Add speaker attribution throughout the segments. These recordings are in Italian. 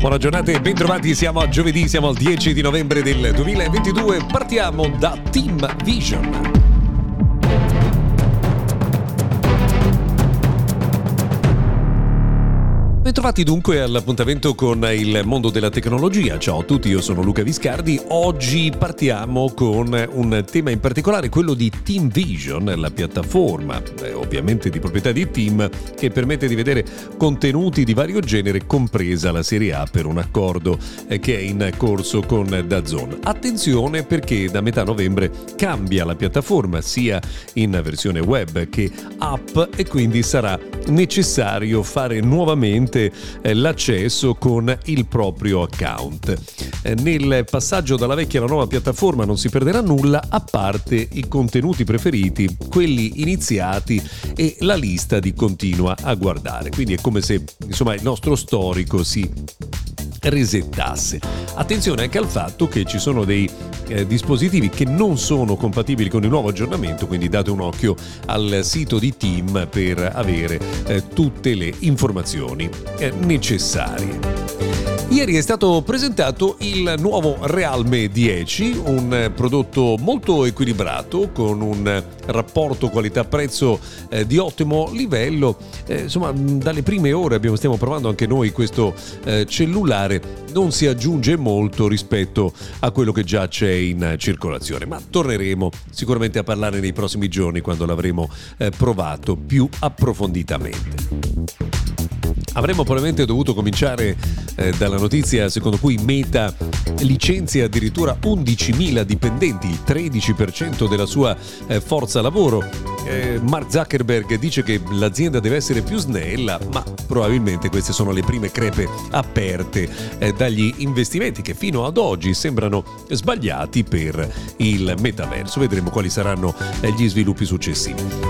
Speaker 1: Buona giornata e bentrovati, siamo a giovedì, siamo al 10 di novembre del 2022, partiamo da Team Vision. Bentrovati dunque all'appuntamento con il mondo della tecnologia. Ciao a tutti, io sono Luca Viscardi. Oggi partiamo con un tema in particolare, quello di Team Vision, la piattaforma eh, ovviamente di proprietà di Team che permette di vedere contenuti di vario genere, compresa la Serie A per un accordo eh, che è in corso con Dazon. Attenzione perché da metà novembre cambia la piattaforma sia in versione web che app e quindi sarà necessario fare nuovamente eh, l'accesso con il proprio account. Eh, nel passaggio dalla vecchia alla nuova piattaforma non si perderà nulla a parte i contenuti preferiti, quelli iniziati e la lista di continua a guardare. Quindi è come se insomma il nostro storico si resettasse. Attenzione anche al fatto che ci sono dei eh, dispositivi che non sono compatibili con il nuovo aggiornamento, quindi date un occhio al sito di Team per avere eh, tutte le informazioni eh, necessarie. Ieri è stato presentato il nuovo Realme 10, un prodotto molto equilibrato con un rapporto qualità-prezzo eh, di ottimo livello. Eh, insomma, dalle prime ore abbiamo, stiamo provando anche noi questo eh, cellulare, non si aggiunge molto rispetto a quello che già c'è in circolazione, ma torneremo sicuramente a parlare nei prossimi giorni quando l'avremo provato più approfonditamente. Avremmo probabilmente dovuto cominciare eh, dalla notizia secondo cui Meta licenzia addirittura 11.000 dipendenti, il 13% della sua eh, forza lavoro. Eh, Mark Zuckerberg dice che l'azienda deve essere più snella, ma probabilmente queste sono le prime crepe aperte eh, dagli investimenti che fino ad oggi sembrano sbagliati per il metaverso. Vedremo quali saranno eh, gli sviluppi successivi.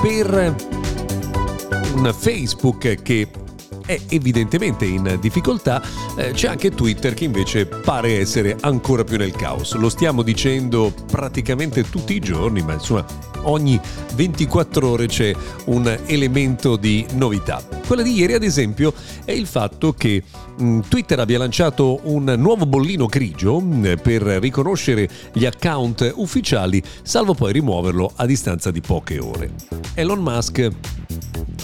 Speaker 1: Per un Facebook che è evidentemente in difficoltà, eh, c'è anche Twitter che invece pare essere ancora più nel caos. Lo stiamo dicendo praticamente tutti i giorni, ma insomma ogni 24 ore c'è un elemento di novità. Quella di ieri, ad esempio, è il fatto che mh, mm, Twitter abbia lanciato un nuovo bollino grigio mh, mm, per riconoscere gli account ufficiali, salvo poi rimuoverlo a distanza di poche ore. Elon Musk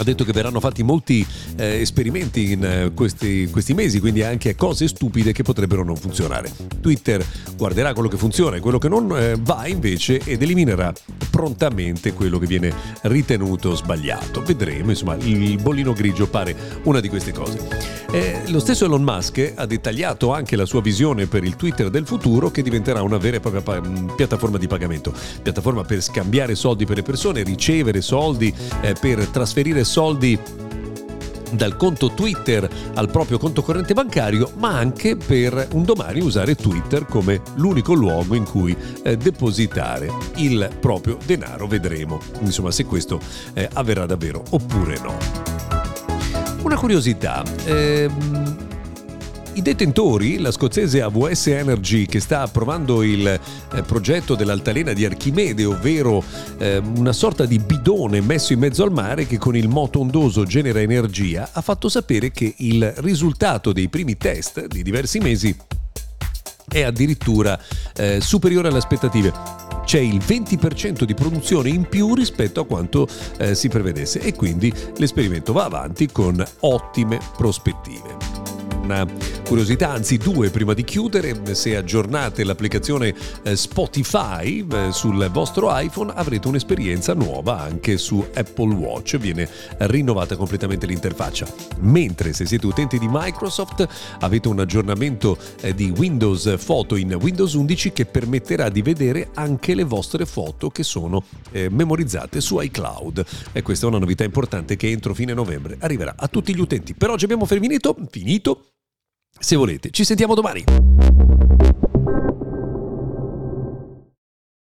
Speaker 1: ha detto che verranno fatti molti eh, esperimenti in eh, questi, questi, mesi, quindi anche cose stupide che potrebbero non funzionare. Twitter guarderà quello che funziona e quello che non eh, va invece ed eliminerà prontamente quello che viene ritenuto sbagliato. Vedremo, insomma, il bollino grigio pare una di queste cose. Eh, lo stesso Elon Musk ha dettagliato anche la sua visione per il Twitter del futuro che diventerà una vera e propria pa- piattaforma di pagamento, piattaforma per scambiare soldi per le persone, ricevere soldi, eh, per trasferire soldi dal conto Twitter al proprio conto corrente bancario, ma anche per un domani usare Twitter come l'unico luogo in cui eh, depositare il proprio denaro. Vedremo, insomma, se questo eh, avverrà davvero oppure no. Una curiosità. Ehm, i detentori, la scozzese AWS Energy che sta approvando il eh, progetto dell'altalena di Archimede, ovvero eh, una sorta di bidone messo in mezzo al mare che con il moto ondoso genera energia, ha fatto sapere che il risultato dei primi test di diversi mesi è addirittura eh, superiore alle aspettative. C'è il 20% di produzione in più rispetto a quanto eh, si prevedesse e quindi l'esperimento va avanti con ottime prospettive una curiosità, anzi due prima di chiudere, se aggiornate l'applicazione eh, Spotify eh, sul vostro iPhone avrete un'esperienza nuova anche su Apple Watch, viene rinnovata completamente l'interfaccia. Mentre se siete utenti di Microsoft avete un aggiornamento eh, di Windows Photo in Windows 11 che permetterà di vedere anche le vostre foto che sono memorizzate su iCloud. E questa è una novità importante che entro fine novembre arriverà a tutti gli utenti. Per oggi abbiamo finito, finito se volete. Ci sentiamo domani.